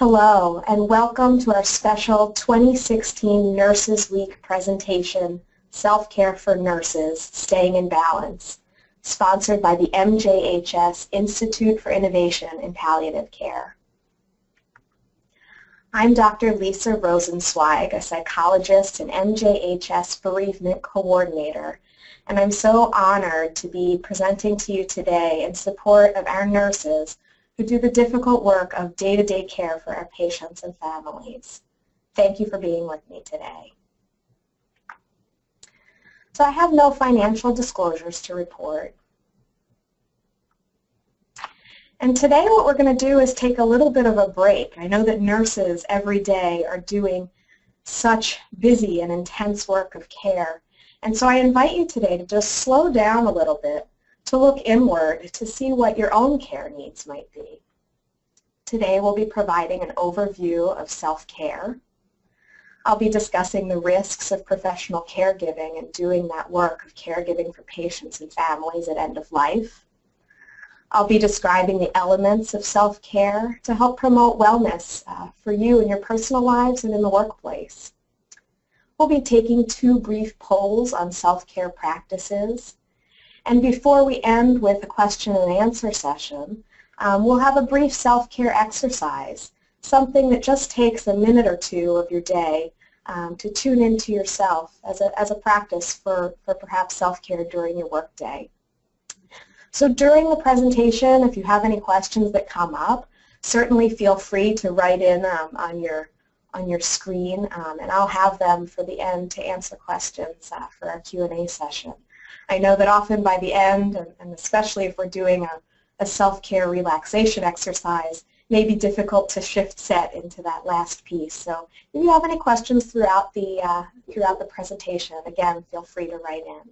Hello, and welcome to our special 2016 Nurses Week presentation, Self-Care for Nurses, Staying in Balance, sponsored by the MJHS Institute for Innovation in Palliative Care. I'm Dr. Lisa Rosenzweig, a psychologist and MJHS bereavement coordinator, and I'm so honored to be presenting to you today in support of our nurses who do the difficult work of day-to-day -day care for our patients and families. Thank you for being with me today. So I have no financial disclosures to report. And today what we're going to do is take a little bit of a break. I know that nurses every day are doing such busy and intense work of care. And so I invite you today to just slow down a little bit to look inward to see what your own care needs might be. Today we'll be providing an overview of self-care. I'll be discussing the risks of professional caregiving and doing that work of caregiving for patients and families at end of life. I'll be describing the elements of self-care to help promote wellness uh, for you in your personal lives and in the workplace. We'll be taking two brief polls on self-care practices and before we end with a question and answer session, um, we'll have a brief self-care exercise, something that just takes a minute or two of your day um, to tune into yourself as a, as a practice for, for perhaps self-care during your workday. So during the presentation, if you have any questions that come up, certainly feel free to write in um, on your on your screen, um, and I'll have them for the end to answer questions uh, for our Q&A session. I know that often by the end, and, and especially if we're doing a, a self-care relaxation exercise, may be difficult to shift set into that last piece. So if you have any questions throughout the, uh, throughout the presentation, again, feel free to write in.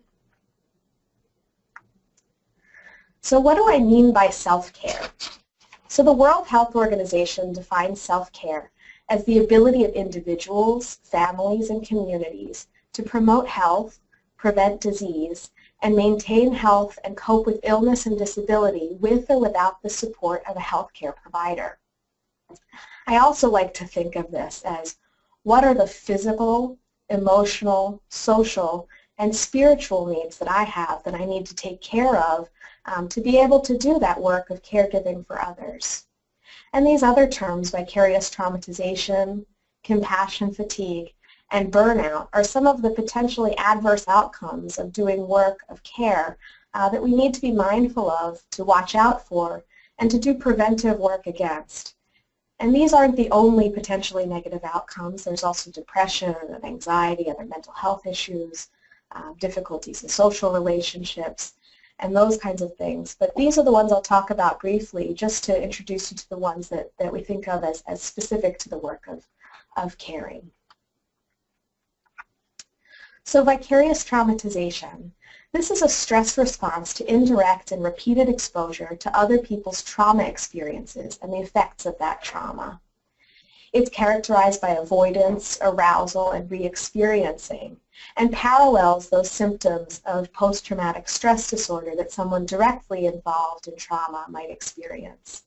So what do I mean by self-care? So the World Health Organization defines self-care as the ability of individuals, families, and communities to promote health, prevent disease, and maintain health and cope with illness and disability with or without the support of a healthcare provider. I also like to think of this as what are the physical, emotional, social, and spiritual needs that I have that I need to take care of um, to be able to do that work of caregiving for others. And these other terms, vicarious traumatization, compassion fatigue, and burnout are some of the potentially adverse outcomes of doing work of care uh, that we need to be mindful of, to watch out for, and to do preventive work against. And these aren't the only potentially negative outcomes. There's also depression and anxiety, other mental health issues, uh, difficulties in social relationships, and those kinds of things. But these are the ones I'll talk about briefly just to introduce you to the ones that, that we think of as, as specific to the work of, of caring. So vicarious traumatization. This is a stress response to indirect and repeated exposure to other people's trauma experiences and the effects of that trauma. It's characterized by avoidance, arousal, and re-experiencing, and parallels those symptoms of post-traumatic stress disorder that someone directly involved in trauma might experience.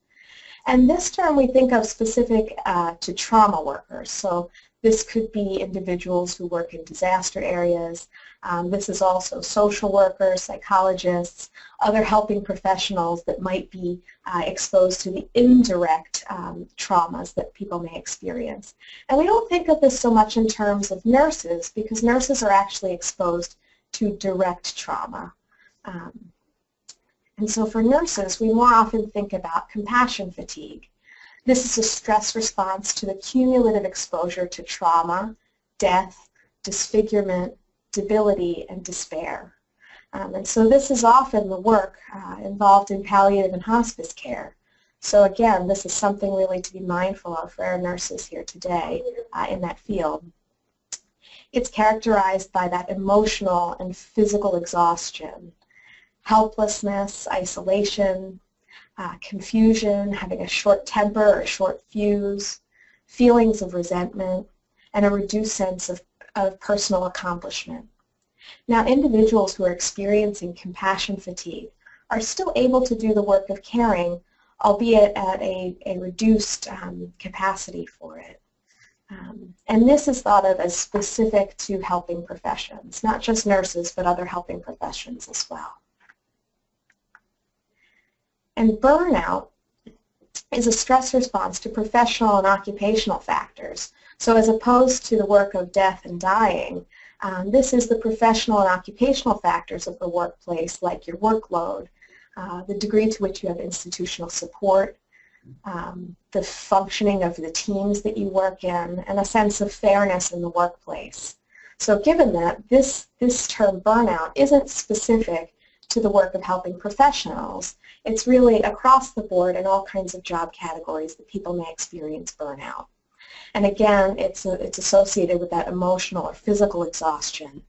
And this term we think of specific uh, to trauma workers. So this could be individuals who work in disaster areas. Um, this is also social workers, psychologists, other helping professionals that might be uh, exposed to the indirect um, traumas that people may experience. And we don't think of this so much in terms of nurses because nurses are actually exposed to direct trauma. Um, and so for nurses, we more often think about compassion fatigue. This is a stress response to the cumulative exposure to trauma, death, disfigurement, debility, and despair. Um, and so this is often the work uh, involved in palliative and hospice care. So again, this is something really to be mindful of for our nurses here today uh, in that field. It's characterized by that emotional and physical exhaustion, helplessness, isolation, uh, confusion, having a short temper or short fuse, feelings of resentment, and a reduced sense of, of personal accomplishment. Now, individuals who are experiencing compassion fatigue are still able to do the work of caring, albeit at a, a reduced um, capacity for it. Um, and this is thought of as specific to helping professions, not just nurses, but other helping professions as well. And burnout is a stress response to professional and occupational factors. So as opposed to the work of death and dying, um, this is the professional and occupational factors of the workplace, like your workload, uh, the degree to which you have institutional support, um, the functioning of the teams that you work in, and a sense of fairness in the workplace. So given that, this, this term burnout isn't specific to the work of helping professionals. It's really across the board in all kinds of job categories that people may experience burnout. And again, it's, a, it's associated with that emotional or physical exhaustion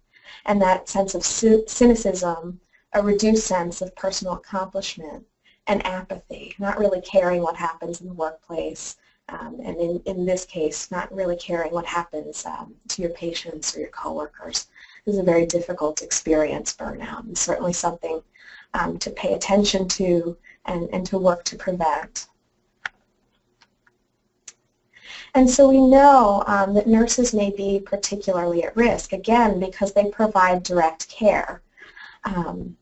and that sense of cynicism, a reduced sense of personal accomplishment, and apathy, not really caring what happens in the workplace, um, and in, in this case, not really caring what happens um, to your patients or your coworkers. This is a very difficult experience, burnout, and certainly something um, to pay attention to and, and to work to prevent. And so we know um, that nurses may be particularly at risk, again, because they provide direct care. Um,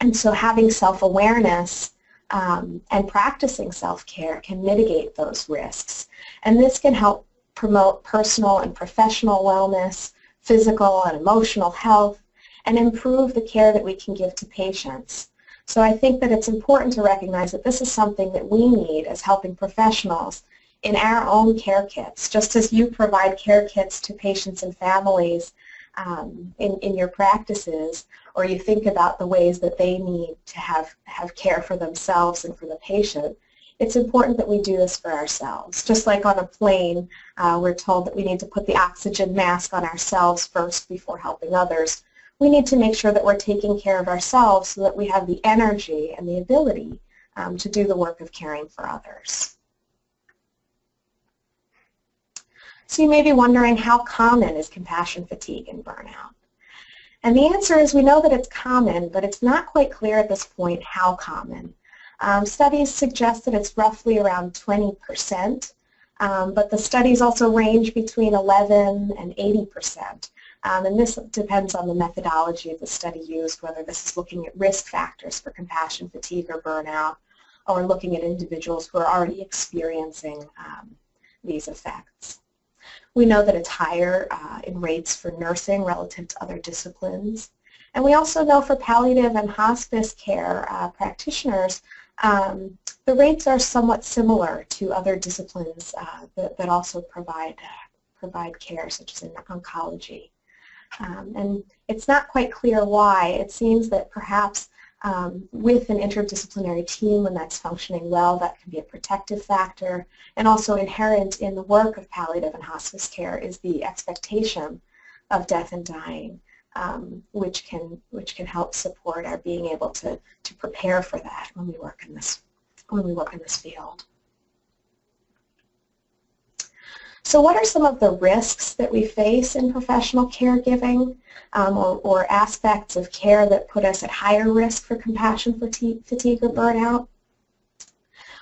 and so having self-awareness um, and practicing self-care can mitigate those risks. And this can help promote personal and professional wellness, physical and emotional health, and improve the care that we can give to patients. So I think that it's important to recognize that this is something that we need as helping professionals in our own care kits, just as you provide care kits to patients and families um, in, in your practices, or you think about the ways that they need to have, have care for themselves and for the patient, it's important that we do this for ourselves. Just like on a plane, uh, we're told that we need to put the oxygen mask on ourselves first before helping others. We need to make sure that we're taking care of ourselves so that we have the energy and the ability um, to do the work of caring for others. So you may be wondering how common is compassion fatigue and burnout? And the answer is we know that it's common, but it's not quite clear at this point how common. Um, studies suggest that it's roughly around 20%, um, but the studies also range between 11 and 80%. Um, and this depends on the methodology of the study used, whether this is looking at risk factors for compassion fatigue or burnout, or looking at individuals who are already experiencing um, these effects. We know that it's higher uh, in rates for nursing relative to other disciplines. And we also know for palliative and hospice care uh, practitioners, um, the rates are somewhat similar to other disciplines uh, that, that, also provide, provide care, such as in oncology. Um, and it's not quite clear why. It seems that perhaps um, with an interdisciplinary team when that's functioning well, that can be a protective factor. And also inherent in the work of palliative and hospice care is the expectation of death and dying, um, which can which can help support our being able to to prepare for that when we work in this when we work in this field. So what are some of the risks that we face in professional caregiving um, or, or, aspects of care that put us at higher risk for compassion fatigue, fatigue or burnout?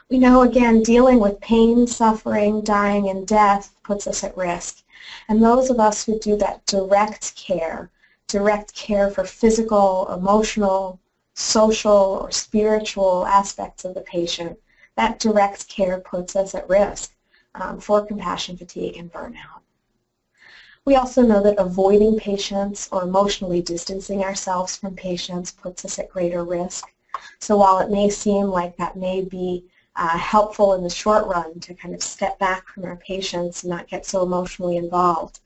We know, again, dealing with pain, suffering, dying, and death puts us at risk. And those of us who do that direct care, direct care for physical, emotional, social, or spiritual aspects of the patient, that direct care puts us at risk um, for compassion fatigue and burnout. We also know that avoiding patients or emotionally distancing ourselves from patients puts us at greater risk. So while it may seem like that may be uh, helpful in the short run to kind of step back from our patients and not get so emotionally involved,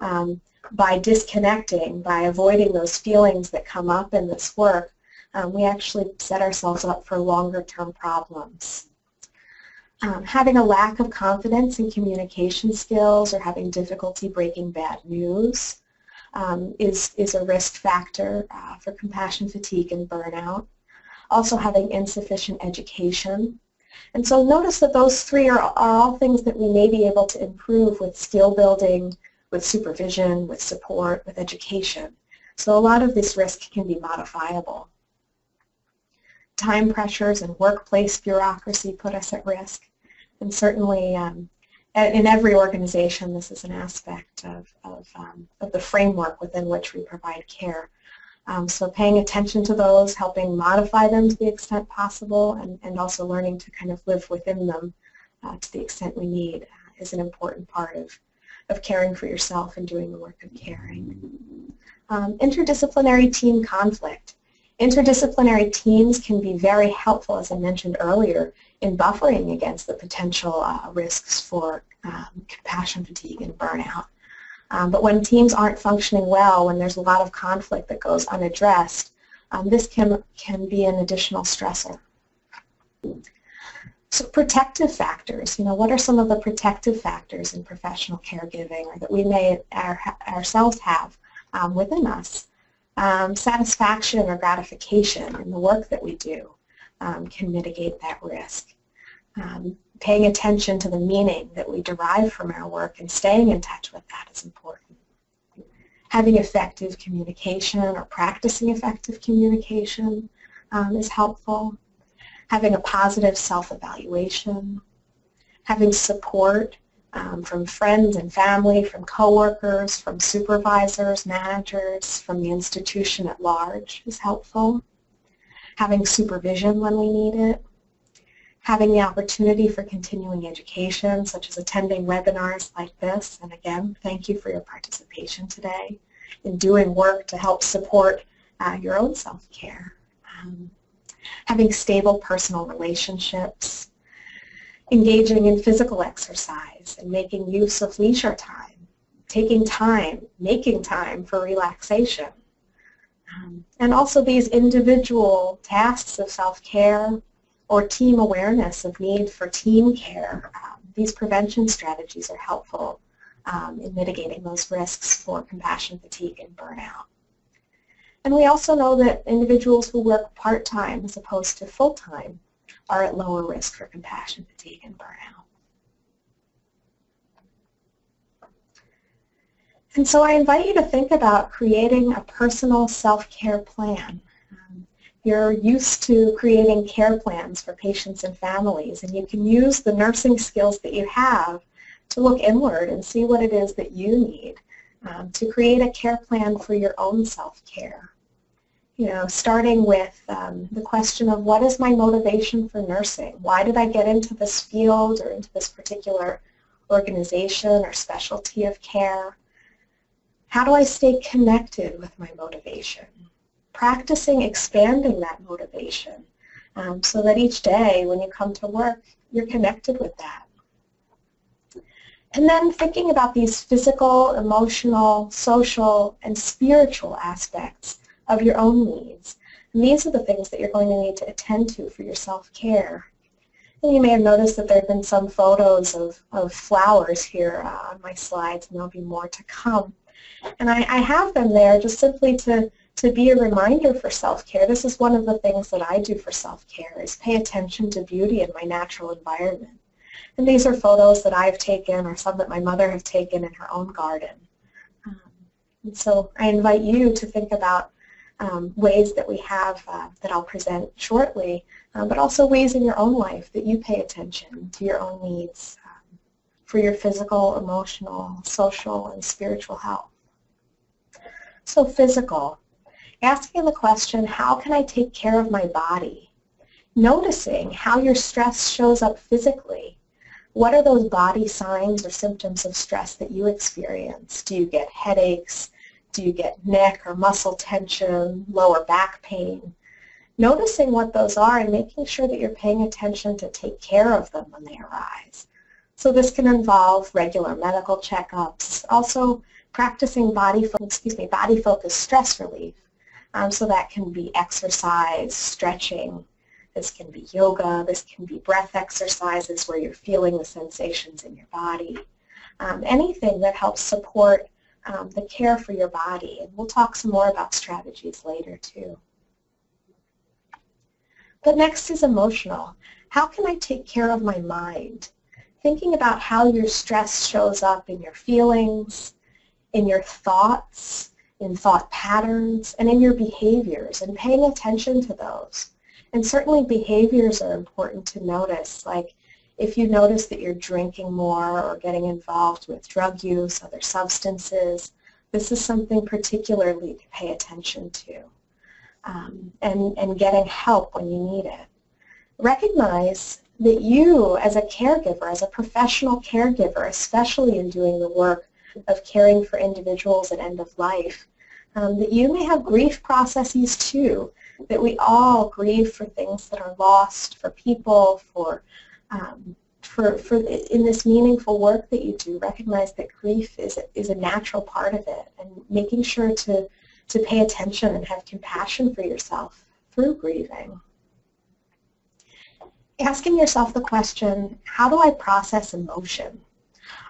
um, by disconnecting, by avoiding those feelings that come up in this work, um, we actually set ourselves up for longer term problems. Um, having a lack of confidence in communication skills or having difficulty breaking bad news um, is, is a risk factor uh, for compassion fatigue and burnout. Also having insufficient education. And so notice that those three are, are all things that we may be able to improve with skill building, with supervision, with support, with education. So a lot of this risk can be modifiable. time pressures and workplace bureaucracy put us at risk. And certainly um, in every organization, this is an aspect of, of, um, of the framework within which we provide care. Um, so paying attention to those, helping modify them to the extent possible, and, and also learning to kind of live within them uh, to the extent we need uh, is an important part of, of caring for yourself and doing the work of caring. Um, interdisciplinary team conflict. Interdisciplinary teams can be very helpful, as I mentioned earlier, in buffering against the potential uh, risks for um, compassion fatigue and burnout. Um, but when teams aren't functioning well, when there's a lot of conflict that goes unaddressed, um, this can, can be an additional stressor. So protective factors, you know, what are some of the protective factors in professional caregiving or that we may our, ourselves have um, within us? Um, satisfaction or gratification in the work that we do um, can mitigate that risk. Um, paying attention to the meaning that we derive from our work and staying in touch with that is important. Having effective communication or practicing effective communication um, is helpful. Having a positive self-evaluation. Having support um, from friends and family, from coworkers, from supervisors, managers, from the institution at large is helpful. Having supervision when we need it having the opportunity for continuing education, such as attending webinars like this. And again, thank you for your participation today in doing work to help support uh, your own self-care. Um, having stable personal relationships, engaging in physical exercise and making use of leisure time, taking time, making time for relaxation. Um, and also these individual tasks of self-care, or team awareness of need for team care. Um, these prevention strategies are helpful um, in mitigating those risks for compassion fatigue and burnout. And we also know that individuals who work part-time as opposed to full-time are at lower risk for compassion fatigue and burnout. And so I invite you to think about creating a personal self-care plan um, you're used to creating care plans for patients and families, and you can use the nursing skills that you have to look inward and see what it is that you need um, to create a care plan for your own self-care. You know, starting with um, the question of what is my motivation for nursing? Why did I get into this field or into this particular organization or specialty of care? How do I stay connected with my motivation? practicing expanding that motivation um, so that each day when you come to work, you're connected with that. And then thinking about these physical, emotional, social, and spiritual aspects of your own needs. And these are the things that you're going to need to attend to for your self-care. And you may have noticed that there have been some photos of, of flowers here uh, on my slides, and there'll be more to come. And I, I have them there just simply to to be a reminder for self-care. This is one of the things that I do for self-care is pay attention to beauty in my natural environment. And these are photos that I've taken or some that my mother has taken in her own garden. Um, and so I invite you to think about um, ways that we have uh, that I'll present shortly, uh, but also ways in your own life that you pay attention to your own needs um, for your physical, emotional, social, and spiritual health. So physical, asking the question, how can I take care of my body? Noticing how your stress shows up physically. What are those body signs or symptoms of stress that you experience? Do you get headaches? Do you get neck or muscle tension, lower back pain? Noticing what those are and making sure that you're paying attention to take care of them when they arise. So this can involve regular medical checkups, also practicing body, excuse me, body focused stress relief, um, so that can be exercise, stretching, this can be yoga, this can be breath exercises where you're feeling the sensations in your body. Um, anything that helps support um, the care for your body. And we'll talk some more about strategies later too. But next is emotional. How can I take care of my mind? Thinking about how your stress shows up in your feelings, in your thoughts, in thought patterns and in your behaviors and paying attention to those And certainly behaviors are important to notice, like if you notice that you're drinking more or getting involved with drug use, other substances, this is something particularly to pay attention to. Um, and, and getting help when you need it. Recognize that you as a caregiver, as a professional caregiver, especially in doing the work of caring for individuals at end of life, um, that you may have grief processes too, that we all grieve for things that are lost, for people, for, um, for, for in this meaningful work that you do, recognize that grief is, is a natural part of it and making sure to, to pay attention and have compassion for yourself through grieving. Asking yourself the question, how do I process emotion?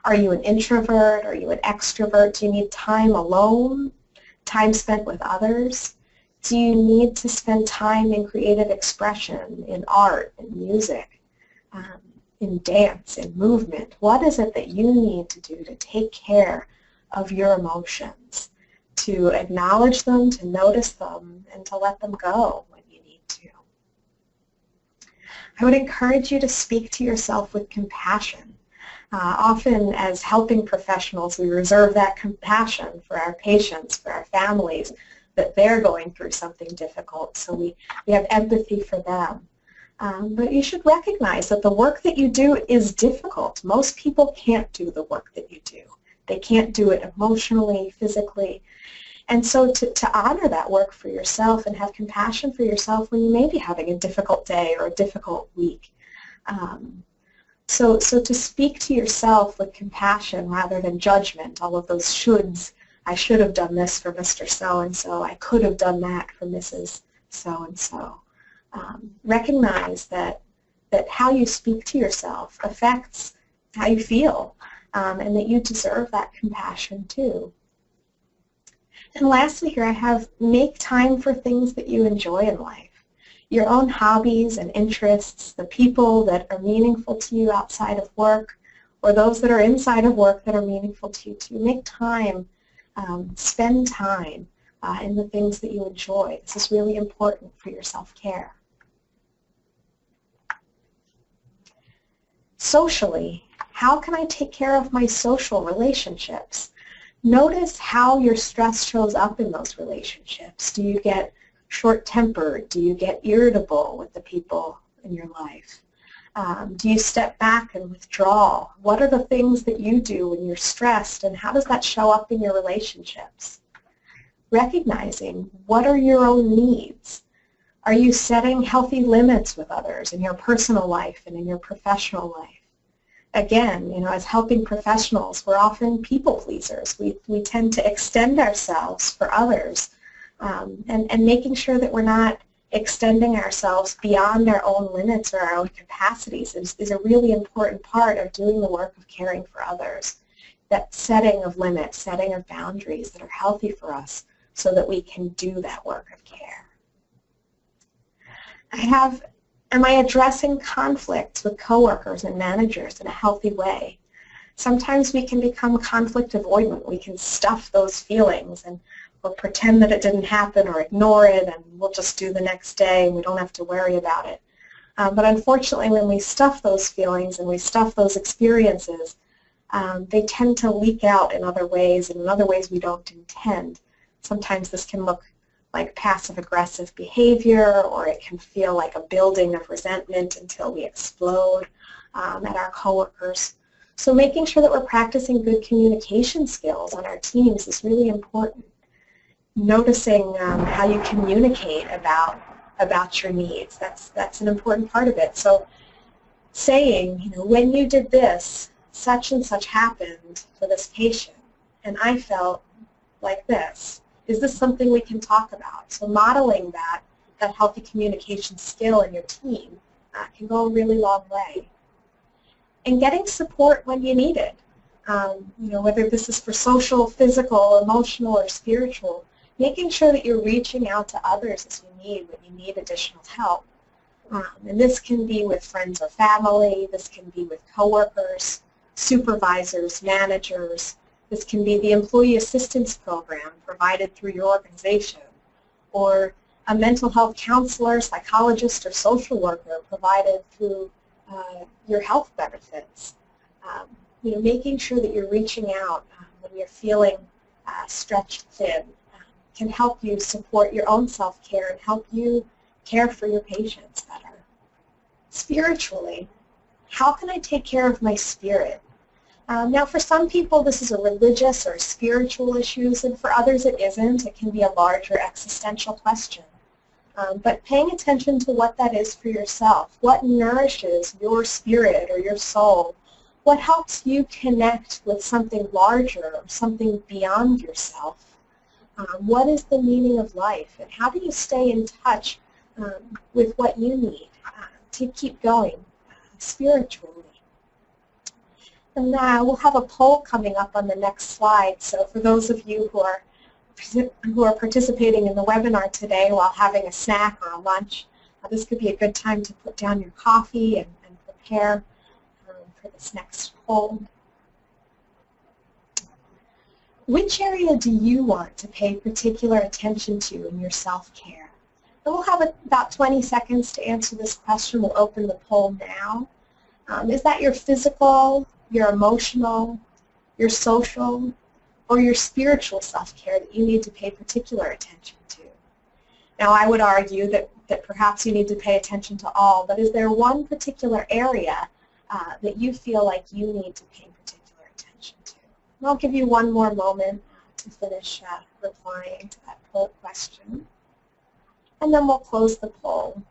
Are you an introvert? Are you an extrovert? Do you need time alone? Time spent with others? Do you need to spend time in creative expression, in art, in music, um, in dance, in movement? What is it that you need to do to take care of your emotions, to acknowledge them, to notice them, and to let them go when you need to? I would encourage you to speak to yourself with compassion. Uh, often as helping professionals, we reserve that compassion for our patients, for our families, that they're going through something difficult, so we, we have empathy for them. Um, but you should recognize that the work that you do is difficult. Most people can't do the work that you do. They can't do it emotionally, physically. And so to, to honor that work for yourself and have compassion for yourself when you may be having a difficult day or a difficult week. Um, so, so to speak to yourself with compassion rather than judgment, all of those shoulds I should have done this for Mr. So-and-so. I could have done that for Mrs. So-and-so. Um, recognize that, that how you speak to yourself affects how you feel um, and that you deserve that compassion too. And lastly here I have make time for things that you enjoy in life. Your own hobbies and interests, the people that are meaningful to you outside of work, or those that are inside of work that are meaningful to you too. Make time um, spend time uh, in the things that you enjoy. This is really important for your self-care. Socially, how can I take care of my social relationships? Notice how your stress shows up in those relationships. Do you get short-tempered? Do you get irritable with the people in your life? Um, do you step back and withdraw? What are the things that you do when you're stressed and how does that show up in your relationships? Recognizing what are your own needs. Are you setting healthy limits with others in your personal life and in your professional life? Again, you know, as helping professionals, we're often people pleasers. We, we tend to extend ourselves for others um, and, and making sure that we're not extending ourselves beyond our own limits or our own capacities is, is a really important part of doing the work of caring for others. That setting of limits, setting of boundaries that are healthy for us so that we can do that work of care. I have, am I addressing conflicts with coworkers and managers in a healthy way? Sometimes we can become conflict avoidant. We can stuff those feelings and or pretend that it didn't happen or ignore it and we'll just do the next day and we don't have to worry about it. Um, but unfortunately when we stuff those feelings and we stuff those experiences, um, they tend to leak out in other ways and in other ways we don't intend. Sometimes this can look like passive-aggressive behavior or it can feel like a building of resentment until we explode um, at our coworkers. So making sure that we're practicing good communication skills on our teams is really important noticing um, how you communicate about about your needs. That's that's an important part of it. So saying, you know, when you did this, such and such happened for this patient, and I felt like this. Is this something we can talk about? So modeling that that healthy communication skill in your team uh, can go a really long way. And getting support when you need it. Um, you know, whether this is for social, physical, emotional, or spiritual, making sure that you're reaching out to others as you need when you need additional help. Um, and this can be with friends or family, this can be with coworkers, supervisors, managers, this can be the employee assistance program provided through your organization, or a mental health counselor, psychologist, or social worker provided through uh, your health benefits. Um, you know, making sure that you're reaching out um, when you're feeling uh, stretched thin can help you support your own self-care and help you care for your patients better. Spiritually, how can I take care of my spirit? Um, now, for some people, this is a religious or spiritual issue, and for others it isn't. It can be a larger existential question. Um, but paying attention to what that is for yourself, what nourishes your spirit or your soul, what helps you connect with something larger or something beyond yourself, um, what is the meaning of life, and how do you stay in touch um, with what you need uh, to keep going uh, spiritually. And uh, we'll have a poll coming up on the next slide. So for those of you who are who are participating in the webinar today while having a snack or a lunch, uh, this could be a good time to put down your coffee and, and prepare um, for this next poll. Which area do you want to pay particular attention to in your self-care? And we'll have about 20 seconds to answer this question. We'll open the poll now. Um, is that your physical, your emotional, your social, or your spiritual self-care that you need to pay particular attention to? Now, I would argue that, that perhaps you need to pay attention to all, but is there one particular area uh, that you feel like you need to pay? And I'll give you one more moment to finish uh, replying to that poll question and then we'll close the poll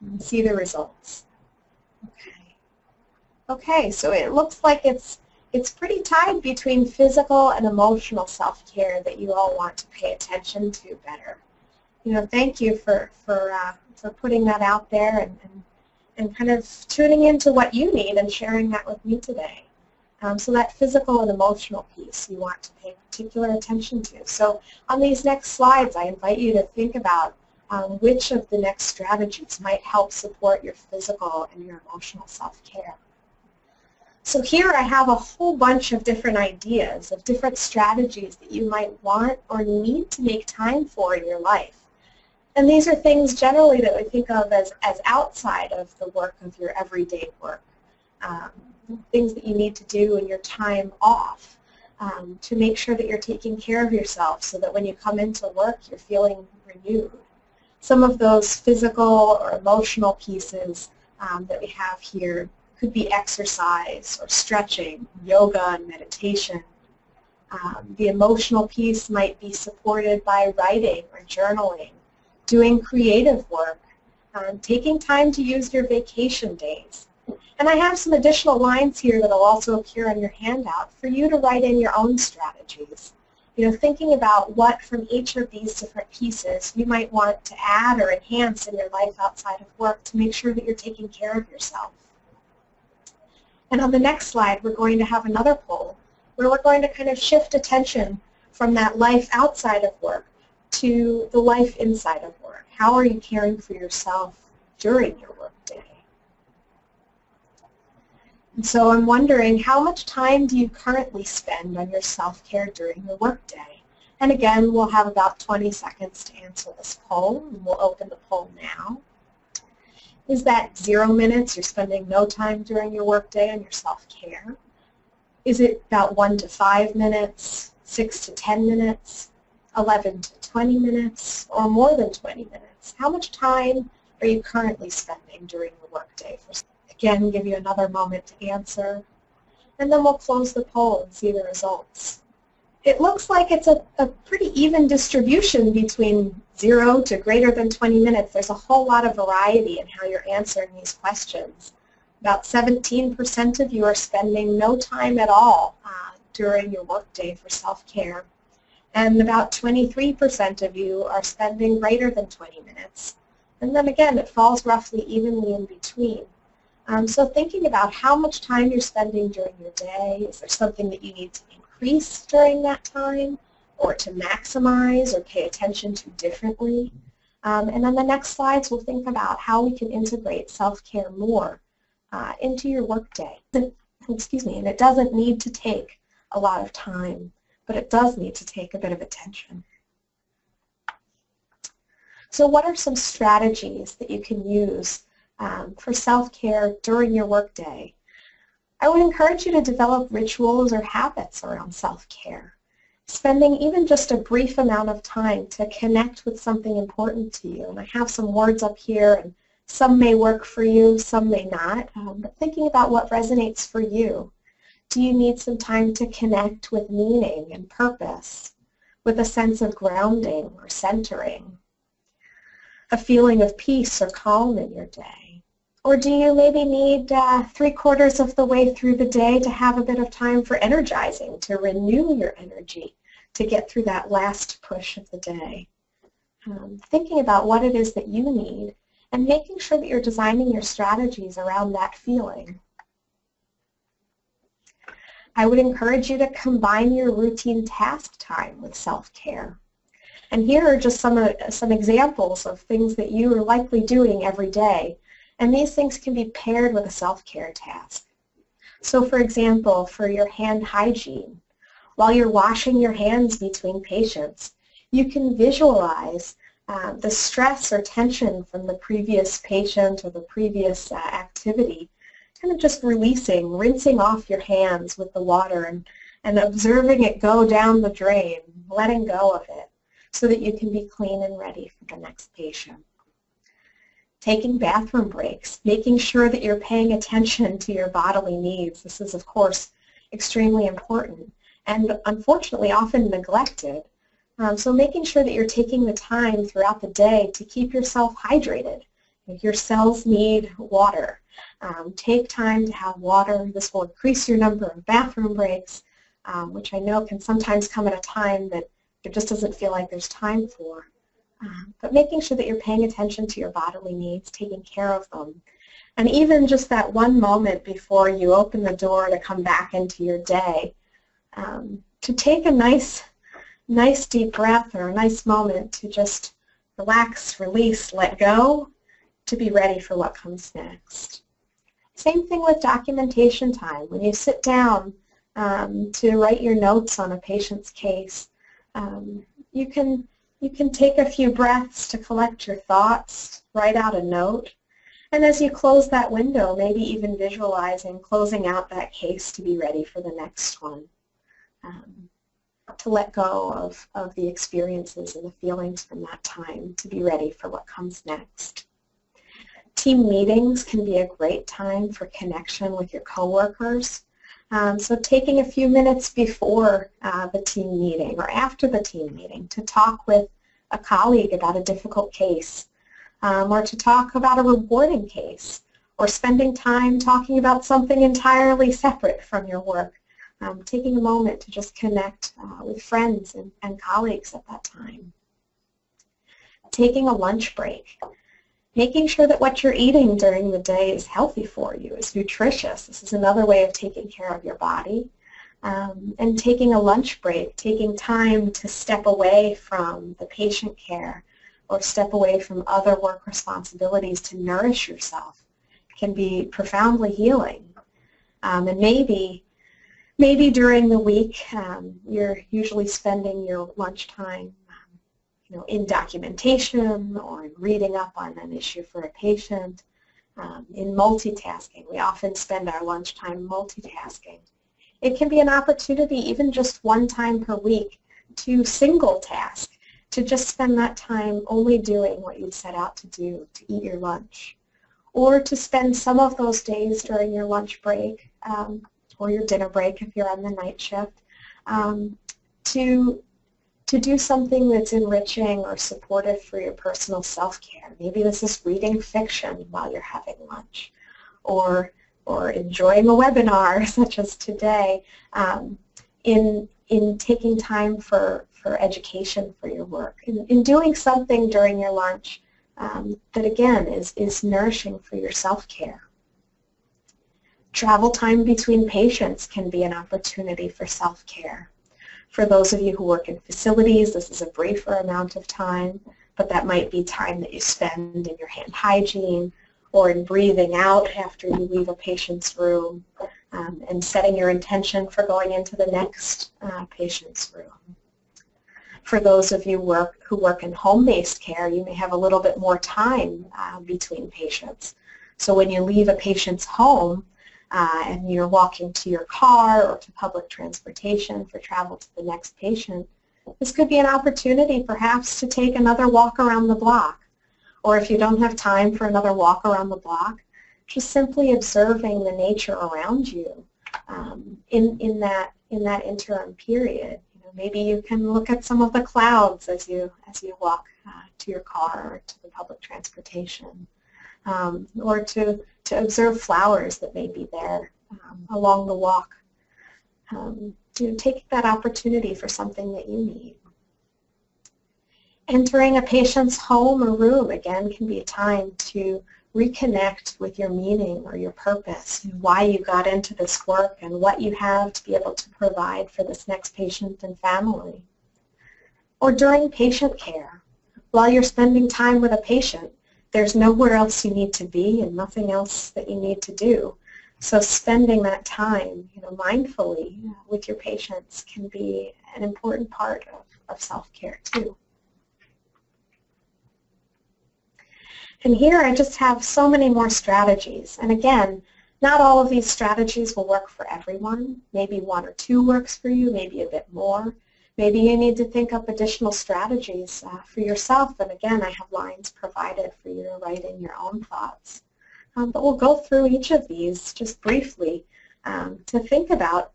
and see the results. Okay. Okay, so it looks like it's it's pretty tied between physical and emotional self-care that you all want to pay attention to better. You know, thank you for for uh, for putting that out there and, and and kind of tuning into what you need and sharing that with me today. Um, so that physical and emotional piece you want to pay particular attention to. So on these next slides, I invite you to think about um, which of the next strategies might help support your physical and your emotional self-care. So here I have a whole bunch of different ideas of different strategies that you might want or need to make time for in your life. And these are things generally that we think of as, as outside of the work of your everyday work, um, things that you need to do in your time off um, to make sure that you're taking care of yourself so that when you come into work you're feeling renewed some of those physical or emotional pieces um, that we have here could be exercise or stretching, yoga and meditation. Um, the emotional piece might be supported by writing or journaling, doing creative work, um, taking time to use your vacation days. And I have some additional lines here that will also appear on your handout for you to write in your own strategies you know, thinking about what from each of these different pieces you might want to add or enhance in your life outside of work to make sure that you're taking care of yourself. And on the next slide, we're going to have another poll where we're going to kind of shift attention from that life outside of work to the life inside of work. How are you caring for yourself during your work day? And so I'm wondering, how much time do you currently spend on your self-care during your workday? And again, we'll have about 20 seconds to answer this poll, we'll open the poll now. Is that zero minutes, you're spending no time during your workday on your self-care? Is it about one to five minutes, six to 10 minutes, 11 to 20 minutes, or more than 20 minutes? How much time are you currently spending during the workday for Again, give you another moment to answer. And then we'll close the poll and see the results. It looks like it's a, a pretty even distribution between 0 to greater than 20 minutes. There's a whole lot of variety in how you're answering these questions. About 17% of you are spending no time at all uh, during your workday for self-care. And about 23% of you are spending greater than 20 minutes. And then again, it falls roughly evenly in between. Um, so thinking about how much time you're spending during your day, is there something that you need to increase during that time or to maximize or pay attention to differently? Um, and then the next slides, we'll think about how we can integrate self-care more uh, into your workday. Excuse me, and it doesn't need to take a lot of time, but it does need to take a bit of attention. So what are some strategies that you can use um, for self-care during your workday? I would encourage you to develop rituals or habits around self-care. Spending even just a brief amount of time to connect with something important to you. And I have some words up here, and some may work for you, some may not. Um, but thinking about what resonates for you. Do you need some time to connect with meaning and purpose, with a sense of grounding or centering, a feeling of peace or calm in your day? Or do you maybe need uh, three quarters of the way through the day to have a bit of time for energizing, to renew your energy, to get through that last push of the day? Um, thinking about what it is that you need and making sure that you're designing your strategies around that feeling. I would encourage you to combine your routine task time with self-care. And here are just some, uh, some examples of things that you are likely doing every day. And these things can be paired with a self-care task. So for example, for your hand hygiene, while you're washing your hands between patients, you can visualize uh, the stress or tension from the previous patient or the previous uh, activity kind of just releasing, rinsing off your hands with the water and, and observing it go down the drain, letting go of it so that you can be clean and ready for the next patient. Taking bathroom breaks, making sure that you're paying attention to your bodily needs. This is, of course, extremely important and unfortunately often neglected. Um, so making sure that you're taking the time throughout the day to keep yourself hydrated. Your cells need water. Um, take time to have water. This will increase your number of bathroom breaks, um, which I know can sometimes come at a time that it just doesn't feel like there's time for. Um, but making sure that you're paying attention to your bodily needs, taking care of them. And even just that one moment before you open the door to come back into your day, um, to take a nice, nice deep breath or a nice moment to just relax, release, let go, to be ready for what comes next. Same thing with documentation time. When you sit down um, to write your notes on a patient's case, um, you can you can take a few breaths to collect your thoughts, write out a note, and as you close that window, maybe even visualizing closing out that case to be ready for the next one. Um, to let go of, of the experiences and the feelings from that time to be ready for what comes next. Team meetings can be a great time for connection with your coworkers. Um, so taking a few minutes before uh, the team meeting or after the team meeting to talk with a colleague about a difficult case um, or to talk about a rewarding case or spending time talking about something entirely separate from your work. Um, taking a moment to just connect uh, with friends and, and colleagues at that time. Taking a lunch break making sure that what you're eating during the day is healthy for you, is nutritious. This is another way of taking care of your body. Um, and taking a lunch break, taking time to step away from the patient care or step away from other work responsibilities to nourish yourself can be profoundly healing. Um, and maybe, maybe during the week um, you're usually spending your lunchtime you know, in documentation or in reading up on an issue for a patient, um, in multitasking. We often spend our lunchtime multitasking. It can be an opportunity even just one time per week to single task, to just spend that time only doing what you set out to do, to eat your lunch. Or to spend some of those days during your lunch break um, or your dinner break if you're on the night shift um, to to do something that's enriching or supportive for your personal self-care. Maybe this is reading fiction while you're having lunch or, or enjoying a webinar such as today um, in, in taking time for, for education for your work, in, in doing something during your lunch um, that again is, is nourishing for your self-care. Travel time between patients can be an opportunity for self-care. For those of you who work in facilities, this is a briefer amount of time, but that might be time that you spend in your hand hygiene or in breathing out after you leave a patient's room um, and setting your intention for going into the next uh, patient's room. For those of you work, who work in home-based care, you may have a little bit more time uh, between patients. So when you leave a patient's home uh, and you're walking to your car or to public transportation for travel to the next patient, this could be an opportunity perhaps to take another walk around the block. Or if you don't have time for another walk around the block, just simply observing the nature around you um, in, in, that, in that interim period maybe you can look at some of the clouds as you as you walk uh, to your car or to the public transportation, um, or to to observe flowers that may be there um, along the walk. Um, you know, take that opportunity for something that you need. Entering a patient's home or room again can be a time to reconnect with your meaning or your purpose and why you got into this work and what you have to be able to provide for this next patient and family. Or during patient care, while you're spending time with a patient, there's nowhere else you need to be and nothing else that you need to do. So spending that time, you know, mindfully with your patients can be an important part of, of self-care too. And here I just have so many more strategies. And again, not all of these strategies will work for everyone. Maybe one or two works for you, maybe a bit more. Maybe you need to think up additional strategies uh, for yourself. And again, I have lines provided for you to write in your own thoughts. Um, but we'll go through each of these just briefly um, to think about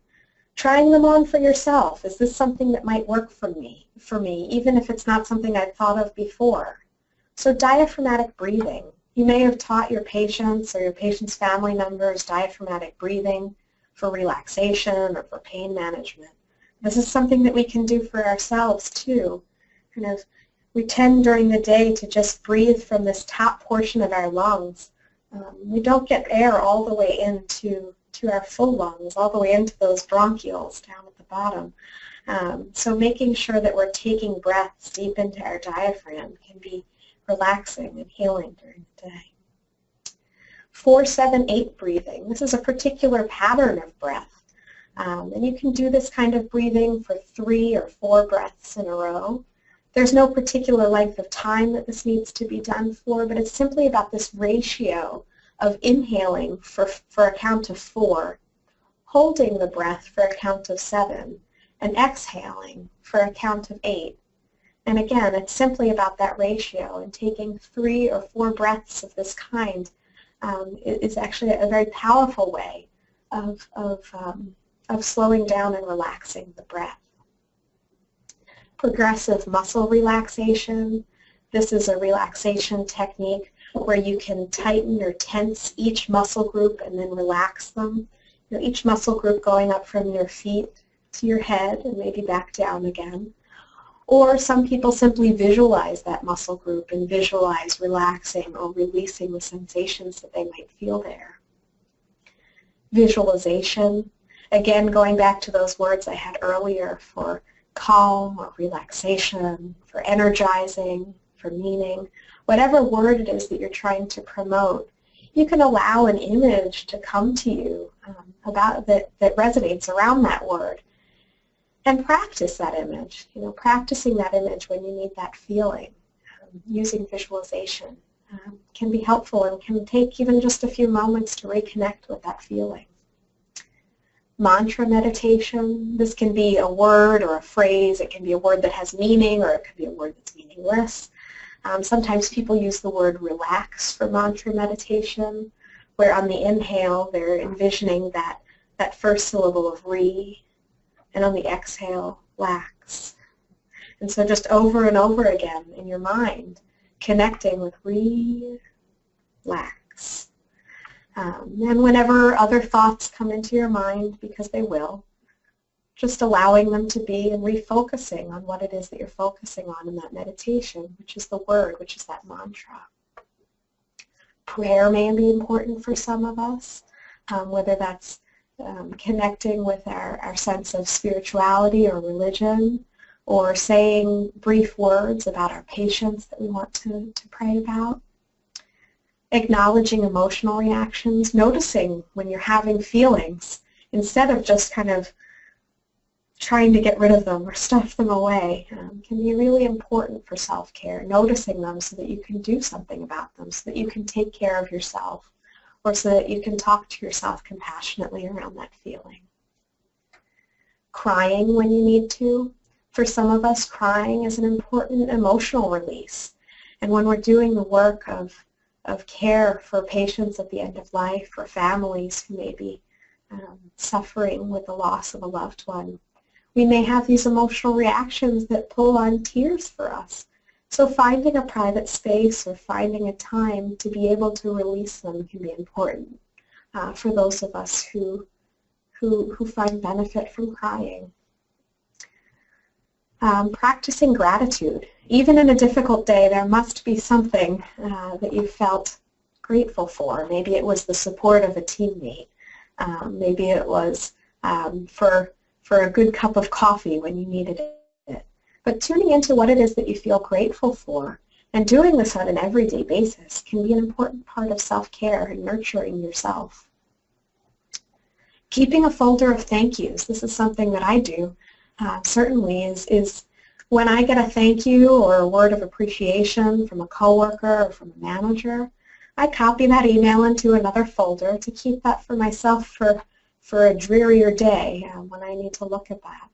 trying them on for yourself. Is this something that might work for me, for me, even if it's not something I've thought of before? So diaphragmatic breathing. You may have taught your patients or your patients' family members diaphragmatic breathing for relaxation or for pain management. This is something that we can do for ourselves too. Kind of, we tend during the day to just breathe from this top portion of our lungs. Um, we don't get air all the way into to our full lungs, all the way into those bronchioles down at the bottom. Um, so making sure that we're taking breaths deep into our diaphragm can be relaxing and healing during the day. 478 breathing. This is a particular pattern of breath. Um, and you can do this kind of breathing for three or four breaths in a row. There's no particular length of time that this needs to be done for, but it's simply about this ratio of inhaling for, for a count of four, holding the breath for a count of seven, and exhaling for a count of eight. And again, it's simply about that ratio and taking three or four breaths of this kind um, is actually a very powerful way of, of, um, of slowing down and relaxing the breath. Progressive muscle relaxation. This is a relaxation technique where you can tighten or tense each muscle group and then relax them. You know, each muscle group going up from your feet to your head and maybe back down again. Or some people simply visualize that muscle group and visualize relaxing or releasing the sensations that they might feel there. Visualization, again going back to those words I had earlier for calm or relaxation, for energizing, for meaning, whatever word it is that you're trying to promote, you can allow an image to come to you um, about that, that resonates around that word and practice that image, you know, practicing that image when you need that feeling, um, using visualization um, can be helpful and can take even just a few moments to reconnect with that feeling. Mantra meditation, this can be a word or a phrase, it can be a word that has meaning or it could be a word that's meaningless. Um, sometimes people use the word relax for mantra meditation, where on the inhale they're envisioning that, that first syllable of re and on the exhale, lax. And so just over and over again in your mind, connecting with "re," relax. Um, and whenever other thoughts come into your mind, because they will, just allowing them to be and refocusing on what it is that you're focusing on in that meditation, which is the word, which is that mantra. Prayer may be important for some of us, um, whether that's um, connecting with our, our sense of spirituality or religion, or saying brief words about our patients that we want to, to pray about. Acknowledging emotional reactions, noticing when you're having feelings, instead of just kind of trying to get rid of them or stuff them away um, can be really important for self-care, noticing them so that you can do something about them, so that you can take care of yourself, or so that you can talk to yourself compassionately around that feeling. Crying when you need to. For some of us, crying is an important emotional release. And when we're doing the work of, of care for patients at the end of life or families who may be um, suffering with the loss of a loved one, we may have these emotional reactions that pull on tears for us. So finding a private space or finding a time to be able to release them can be important uh, for those of us who, who, who find benefit from crying. Um, practicing gratitude. Even in a difficult day, there must be something uh, that you felt grateful for. Maybe it was the support of a teammate. Um, maybe it was um, for for a good cup of coffee when you needed it. But tuning into what it is that you feel grateful for and doing this on an everyday basis can be an important part of self-care and nurturing yourself. Keeping a folder of thank yous, this is something that I do, uh, certainly is, is when I get a thank you or a word of appreciation from a coworker or from a manager, I copy that email into another folder to keep that for myself for for a drearier day um, when I need to look at that.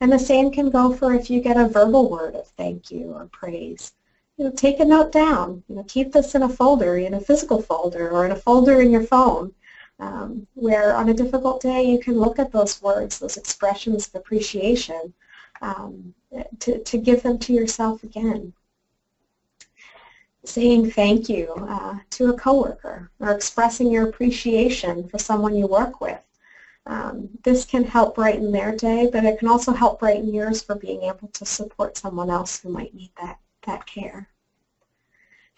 And the same can go for if you get a verbal word of thank you or praise. You know, take a note down. You know, keep this in a folder, in a physical folder, or in a folder in your phone, um, where on a difficult day you can look at those words, those expressions of appreciation, um, to, to give them to yourself again. Saying thank you uh, to a coworker or expressing your appreciation for someone you work with um, this can help brighten their day, but it can also help brighten yours for being able to support someone else who might need that, that care.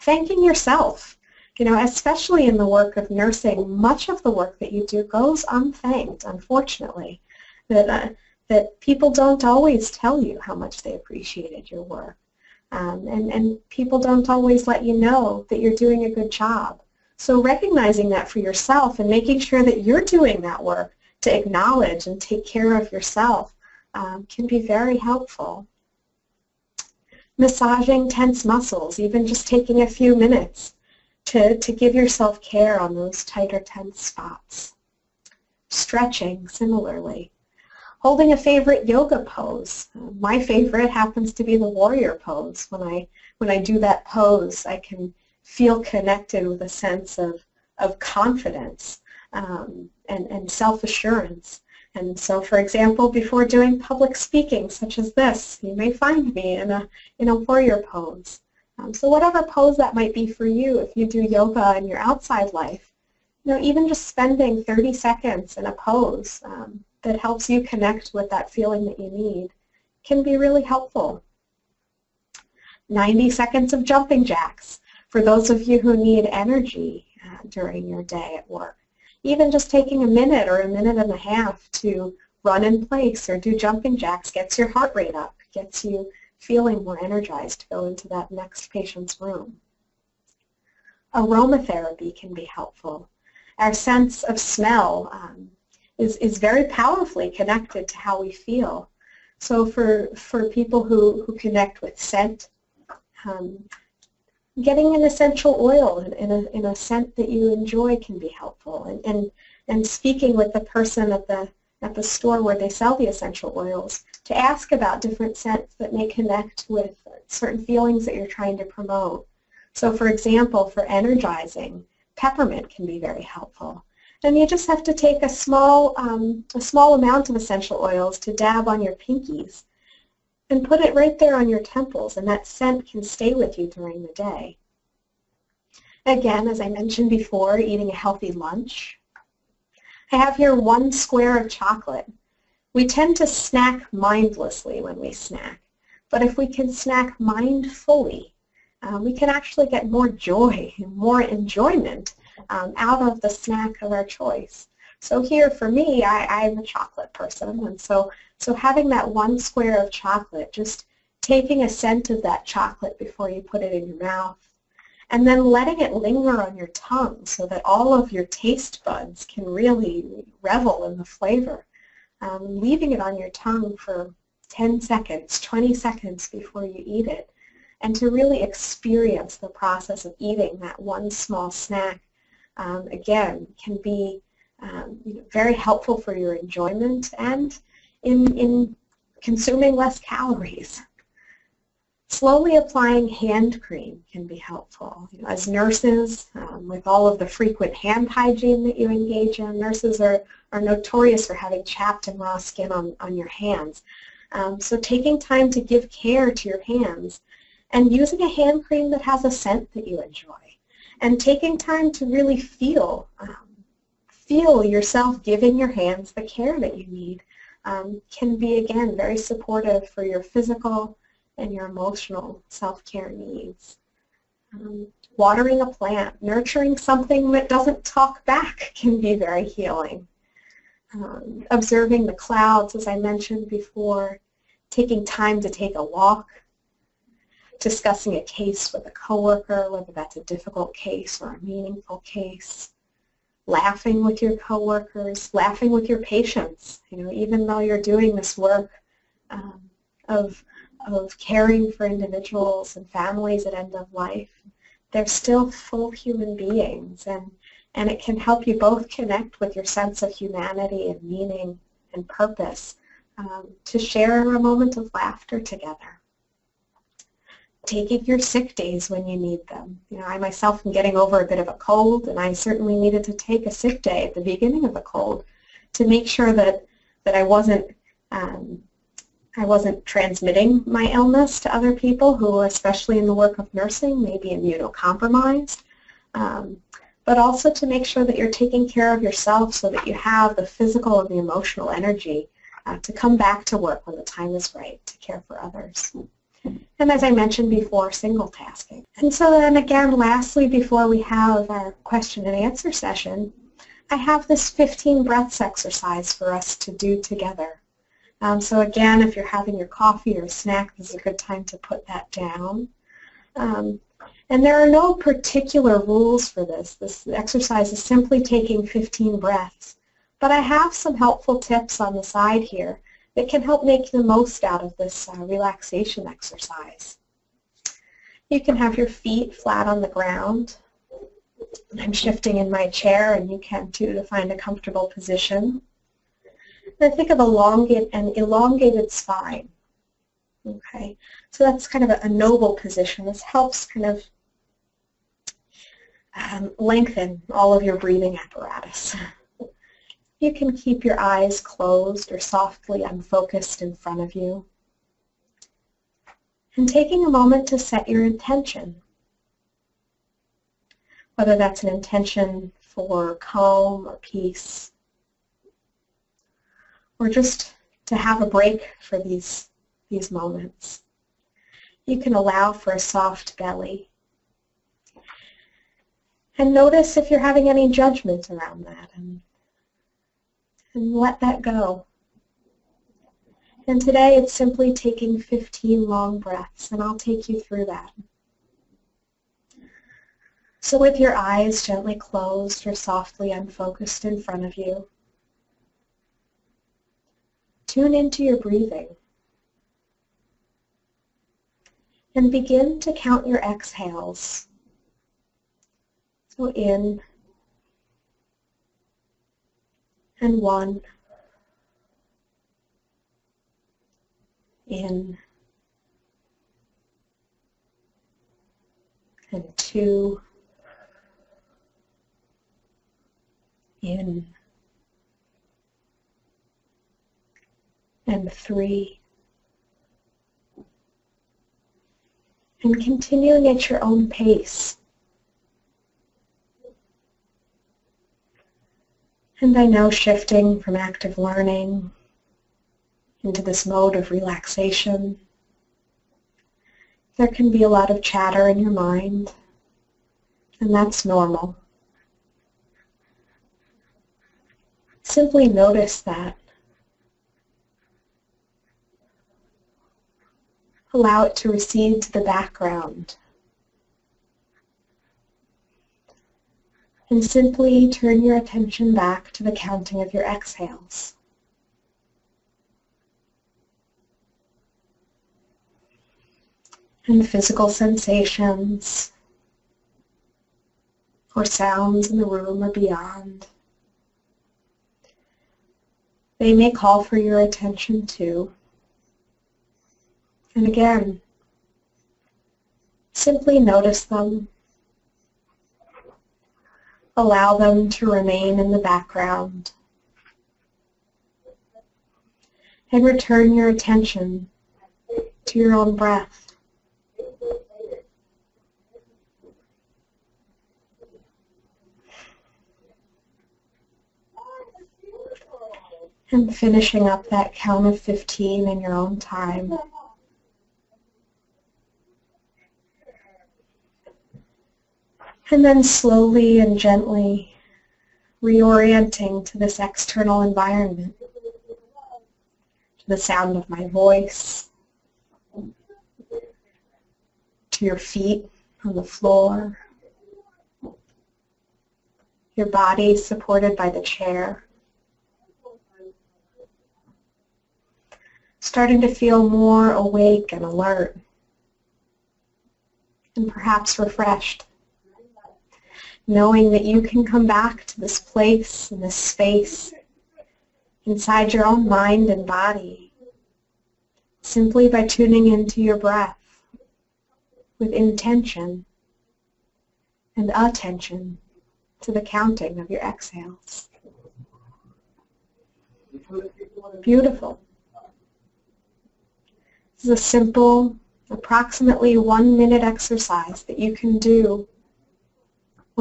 Thanking yourself. You know, especially in the work of nursing, much of the work that you do goes unthanked, unfortunately. That, uh, that people don't always tell you how much they appreciated your work. Um, and, and people don't always let you know that you're doing a good job. So recognizing that for yourself and making sure that you're doing that work to acknowledge and take care of yourself um, can be very helpful. Massaging tense muscles, even just taking a few minutes to, to give yourself care on those tighter tense spots. Stretching, similarly. Holding a favorite yoga pose. My favorite happens to be the warrior pose. When I, when I do that pose, I can feel connected with a sense of, of confidence um, and, and self-assurance. And so, for example, before doing public speaking such as this, you may find me in a, in a warrior pose. Um, so whatever pose that might be for you, if you do yoga in your outside life, you know, even just spending 30 seconds in a pose um, that helps you connect with that feeling that you need can be really helpful. 90 seconds of jumping jacks for those of you who need energy uh, during your day at work even just taking a minute or a minute and a half to run in place or do jumping jacks gets your heart rate up, gets you feeling more energized to go into that next patient's room. Aromatherapy can be helpful. Our sense of smell um, is, is very powerfully connected to how we feel. So for, for people who, who connect with scent, um, getting an essential oil in, in, a, in a scent that you enjoy can be helpful. And, and, and speaking with the person at the, at the store where they sell the essential oils to ask about different scents that may connect with certain feelings that you're trying to promote. So for example, for energizing, peppermint can be very helpful. And you just have to take a small, um, a small amount of essential oils to dab on your pinkies and put it right there on your temples, and that scent can stay with you during the day. Again, as I mentioned before, eating a healthy lunch. I have here one square of chocolate. We tend to snack mindlessly when we snack, but if we can snack mindfully, uh, we can actually get more joy, and more enjoyment um, out of the snack of our choice. So here for me, I, I'm a chocolate person, and so, so having that one square of chocolate, just taking a scent of that chocolate before you put it in your mouth, and then letting it linger on your tongue so that all of your taste buds can really revel in the flavor. um, leaving it on your tongue for 10 seconds, 20 seconds before you eat it, and to really experience the process of eating that one small snack, um, again, can be um, you know, very helpful for your enjoyment and in, in consuming less calories. Slowly applying hand cream can be helpful. You know, as nurses, um, with all of the frequent hand hygiene that you engage in, nurses are, are notorious for having chapped and raw skin on, on your hands. Um, so taking time to give care to your hands and using a hand cream that has a scent that you enjoy and taking time to really feel, um, feel yourself giving your hands the care that you need um, can be, again, very supportive for your physical and your emotional self-care needs. Um, watering a plant, nurturing something that doesn't talk back can be very healing. Um, observing the clouds, as I mentioned before, taking time to take a walk, discussing a case with a coworker, whether that's a difficult case or a meaningful case, laughing with your coworkers, laughing with your patients. You know, even though you're doing this work um, of of caring for individuals and families at end of life, they're still full human beings, and and it can help you both connect with your sense of humanity and meaning and purpose um, to share a moment of laughter together taking your sick days when you need them. You know, I myself am getting over a bit of a cold, and I certainly needed to take a sick day at the beginning of the cold to make sure that that I wasn't um, I wasn't transmitting my illness to other people who, especially in the work of nursing, may be immunocompromised. Um, but also to make sure that you're taking care of yourself so that you have the physical and the emotional energy uh, to come back to work when the time is right to care for others. And as I mentioned before, single tasking. And so then again, lastly, before we have our question and answer session, I have this 15 breaths exercise for us to do together. Um, so again, if you're having your coffee or snack, this is a good time to put that down. Um, and there are no particular rules for this. This exercise is simply taking 15 breaths. But I have some helpful tips on the side here that can help make the most out of this uh, relaxation exercise. You can have your feet flat on the ground. I'm shifting in my chair and you can too to find a comfortable position. And think of elongate an elongated spine. Okay, so that's kind of a, a noble position. This helps kind of um, lengthen all of your breathing apparatus. You can keep your eyes closed or softly unfocused in front of you. And taking a moment to set your intention, whether that's an intention for calm or peace, or just to have a break for these, these moments. You can allow for a soft belly. And notice if you're having any judgment around that and and let that go. And today it's simply taking 15 long breaths, and I'll take you through that. So with your eyes gently closed or softly unfocused in front of you, tune into your breathing. And begin to count your exhales. So in. And one. In. And two. In and three and continuing at your own pace. And I know shifting from active learning into this mode of relaxation, there can be a lot of chatter in your mind, and that's normal. Simply notice that. Allow it to recede to the background. And simply turn your attention back to the counting of your exhales. And physical sensations or sounds in the room or beyond. They may call for your attention too. And again, simply notice them. Allow them to remain in the background. And return your attention to your own breath. And finishing up that count of 15 in your own time. And then slowly and gently reorienting to this external environment, to the sound of my voice, to your feet on the floor, your body supported by the chair. Starting to feel more awake and alert and perhaps refreshed knowing that you can come back to this place and this space inside your own mind and body simply by tuning into your breath with intention and attention to the counting of your exhales. Beautiful. This is a simple, approximately one minute exercise that you can do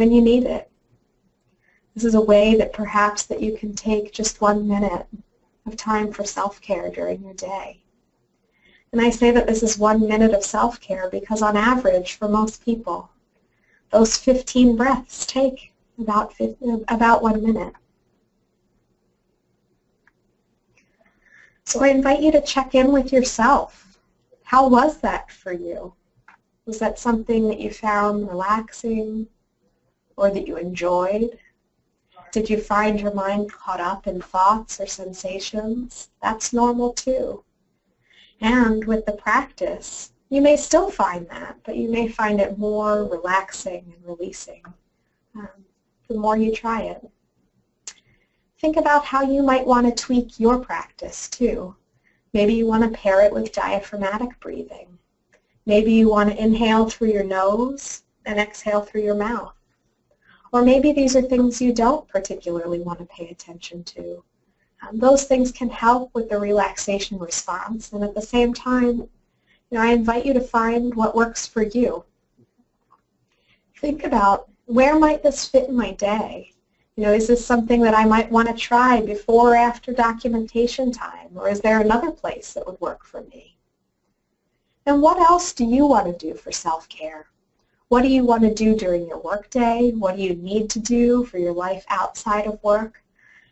when you need it. This is a way that perhaps that you can take just one minute of time for self-care during your day. And I say that this is one minute of self-care because on average, for most people, those 15 breaths take about, 15, about one minute. So I invite you to check in with yourself. How was that for you? Was that something that you found relaxing, or that you enjoyed? Did you find your mind caught up in thoughts or sensations? That's normal too. And with the practice, you may still find that, but you may find it more relaxing and releasing um, the more you try it. Think about how you might want to tweak your practice too. Maybe you want to pair it with diaphragmatic breathing. Maybe you want to inhale through your nose and exhale through your mouth. Or maybe these are things you don't particularly want to pay attention to. Um, those things can help with the relaxation response. And at the same time, you know, I invite you to find what works for you. Think about where might this fit in my day? You know, is this something that I might want to try before or after documentation time? Or is there another place that would work for me? And what else do you want to do for self-care? What do you want to do during your workday? What do you need to do for your life outside of work?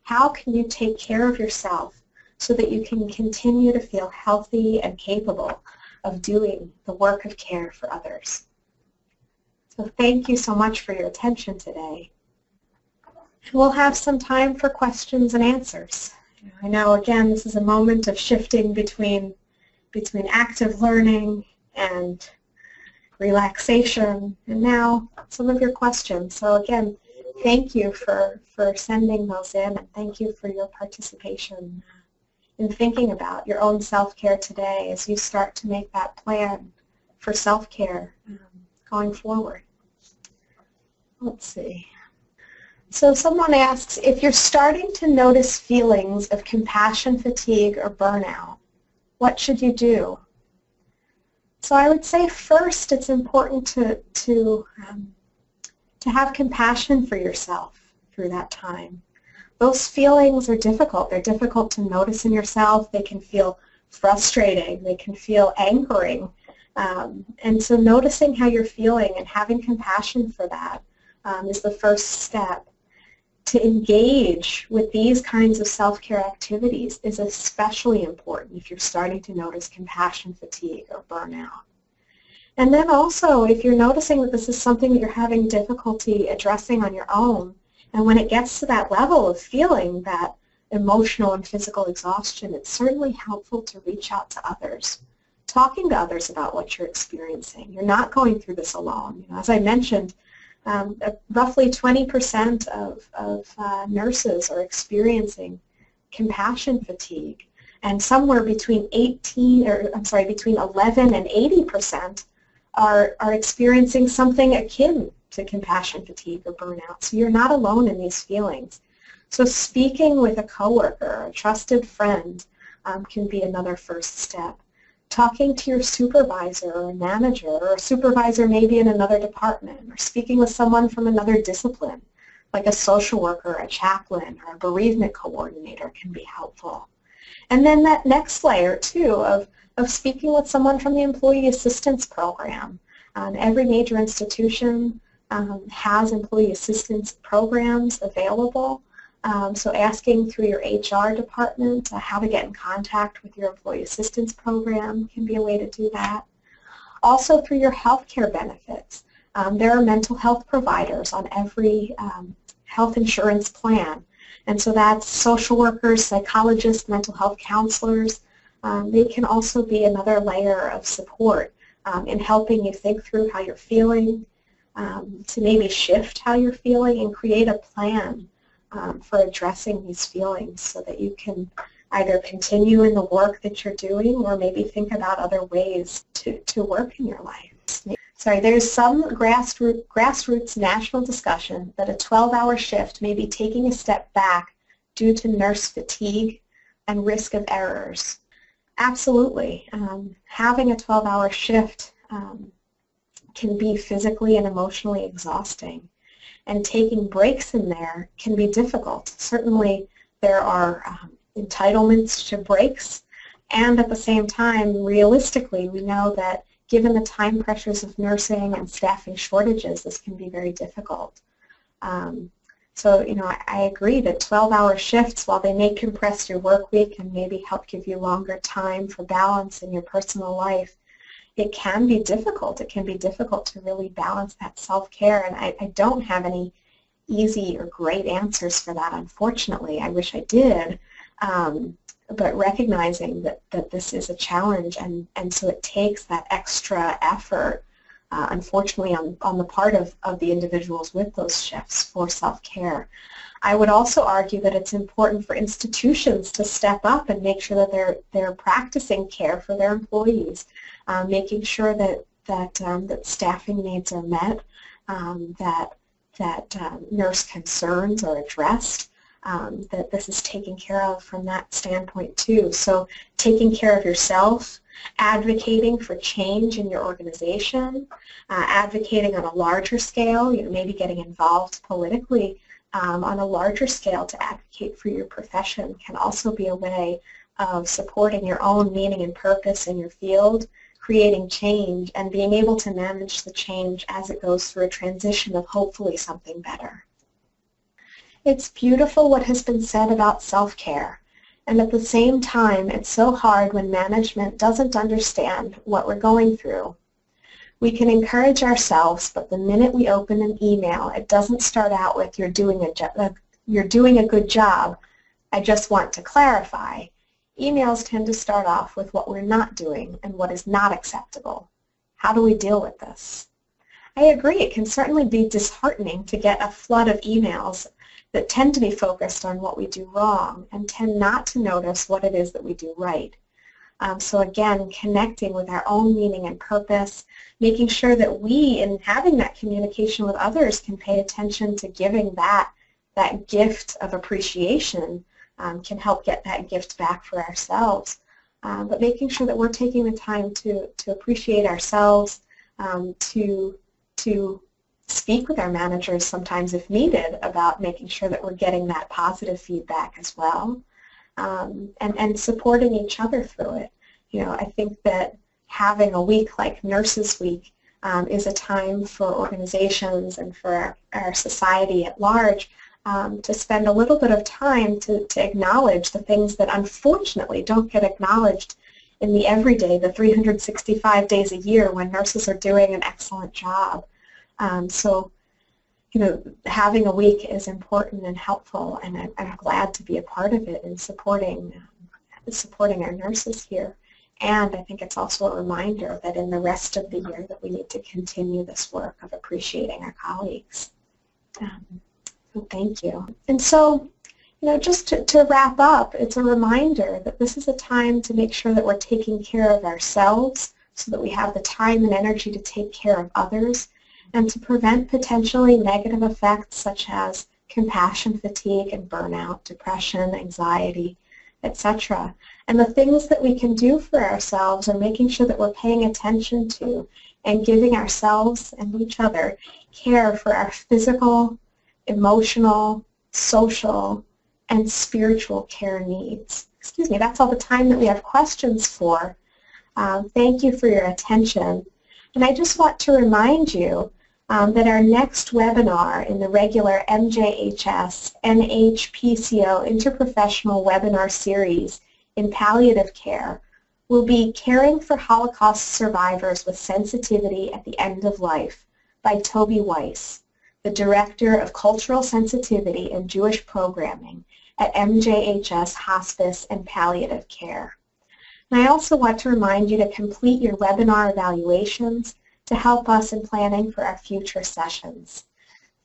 How can you take care of yourself so that you can continue to feel healthy and capable of doing the work of care for others? So thank you so much for your attention today. We'll have some time for questions and answers. I know, again, this is a moment of shifting between, between active learning and relaxation, and now some of your questions. So again, thank you for, for sending those in, and thank you for your participation in thinking about your own self-care today as you start to make that plan for self-care um, going forward. Let's see. So someone asks, if you're starting to notice feelings of compassion fatigue or burnout, what should you do? So I would say first it's important to, to, um, to have compassion for yourself through that time. Those feelings are difficult. They're difficult to notice in yourself. They can feel frustrating. They can feel angering. Um, and so noticing how you're feeling and having compassion for that um, is the first step. To engage with these kinds of self-care activities is especially important if you're starting to notice compassion fatigue or burnout. And then also, if you're noticing that this is something that you're having difficulty addressing on your own, and when it gets to that level of feeling that emotional and physical exhaustion, it's certainly helpful to reach out to others talking to others about what you're experiencing. You're not going through this alone. You know, as I mentioned, um, uh, roughly 20% of, of uh, nurses are experiencing compassion fatigue, and somewhere between 18, or I'm sorry, between 11 and 80% are, are experiencing something akin to compassion fatigue or burnout. So you're not alone in these feelings. So speaking with a coworker, a trusted friend, um, can be another first step. Talking to your supervisor or manager, or a supervisor maybe in another department, or speaking with someone from another discipline, like a social worker, a chaplain, or a bereavement coordinator can be helpful. And then that next layer, too, of, of speaking with someone from the Employee Assistance Program. Um, every major institution um, has employee assistance programs available. Um, so asking through your HR department uh, how to get in contact with your employee assistance program can be a way to do that. Also through your health care benefits. Um, there are mental health providers on every um, health insurance plan. And so that's social workers, psychologists, mental health counselors. Um, they can also be another layer of support um, in helping you think through how you're feeling, um, to maybe shift how you're feeling and create a plan um, for addressing these feelings so that you can either continue in the work that you're doing or maybe think about other ways to, to work in your life. Sorry, there's some grassroots, grassroots national discussion that a 12-hour shift may be taking a step back due to nurse fatigue and risk of errors. Absolutely. Um, having a 12-hour shift um, can be physically and emotionally exhausting. And taking breaks in there can be difficult. Certainly there are um, entitlements to breaks, and at the same time, realistically, we know that given the time pressures of nursing and staffing shortages, this can be very difficult. Um, so, you know, I, I agree that 12-hour shifts, while they may compress your work week and maybe help give you longer time for balance in your personal life, it can be difficult. It can be difficult to really balance that self-care, and I, I don't have any easy or great answers for that, unfortunately. I wish I did. Um, but recognizing that, that this is a challenge and, and so it takes that extra effort, uh, unfortunately, on, on the part of, of the individuals with those shifts for self-care. I would also argue that it's important for institutions to step up and make sure that they're, they're practicing care for their employees, uh, making sure that, that, um, that staffing needs are met, um, that, that um, nurse concerns are addressed, um, that this is taken care of from that standpoint too. So taking care of yourself, advocating for change in your organization, uh, advocating on a larger scale, you know, maybe getting involved politically um, on a larger scale to advocate for your profession can also be a way of supporting your own meaning and purpose in your field, creating change, and being able to manage the change as it goes through a transition of hopefully something better. It's beautiful what has been said about self-care, and at the same time, it's so hard when management doesn't understand what we're going through. We can encourage ourselves, but the minute we open an email, it doesn't start out with you're doing a, uh, you're doing a good job. I just want to clarify. Emails tend to start off with what we're not doing and what is not acceptable. How do we deal with this? I agree, it can certainly be disheartening to get a flood of emails that tend to be focused on what we do wrong and tend not to notice what it is that we do right. Um, so again, connecting with our own meaning and purpose, making sure that we, in having that communication with others, can pay attention to giving that, that gift of appreciation um, can help get that gift back for ourselves. Um, but making sure that we're taking the time to, to appreciate ourselves, um, to, to speak with our managers sometimes if needed about making sure that we're getting that positive feedback as well um, and, and supporting each other through it. You know, I think that having a week like Nurses Week um, is a time for organizations and for our, our society at large um, to spend a little bit of time to, to acknowledge the things that unfortunately don't get acknowledged in the everyday, the 365 days a year when nurses are doing an excellent job. Um, so, you know, having a week is important and helpful, and I'm, I'm glad to be a part of it and supporting supporting our nurses here. And I think it's also a reminder that in the rest of the year that we need to continue this work of appreciating our colleagues. Um, so thank you. And so, you know, just to, to wrap up, it's a reminder that this is a time to make sure that we're taking care of ourselves so that we have the time and energy to take care of others and to prevent potentially negative effects such as compassion fatigue and burnout, depression, anxiety, etc. And the things that we can do for ourselves are making sure that we're paying attention to and giving ourselves and each other care for our physical, emotional, social, and spiritual care needs. Excuse me, that's all the time that we have questions for. Um, thank you for your attention. And I just want to remind you um, that our next webinar in the regular MJHS NHPCO Interprofessional Webinar Series in Palliative Care will be Caring for Holocaust Survivors with Sensitivity at the End of Life by Toby Weiss, the Director of Cultural Sensitivity and Jewish Programming at MJHS Hospice and Palliative Care. And I also want to remind you to complete your webinar evaluations to help us in planning for our future sessions.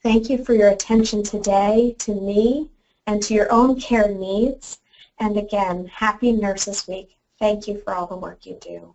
Thank you for your attention today to me and to your own care needs. And again, happy Nurses Week. Thank you for all the work you do.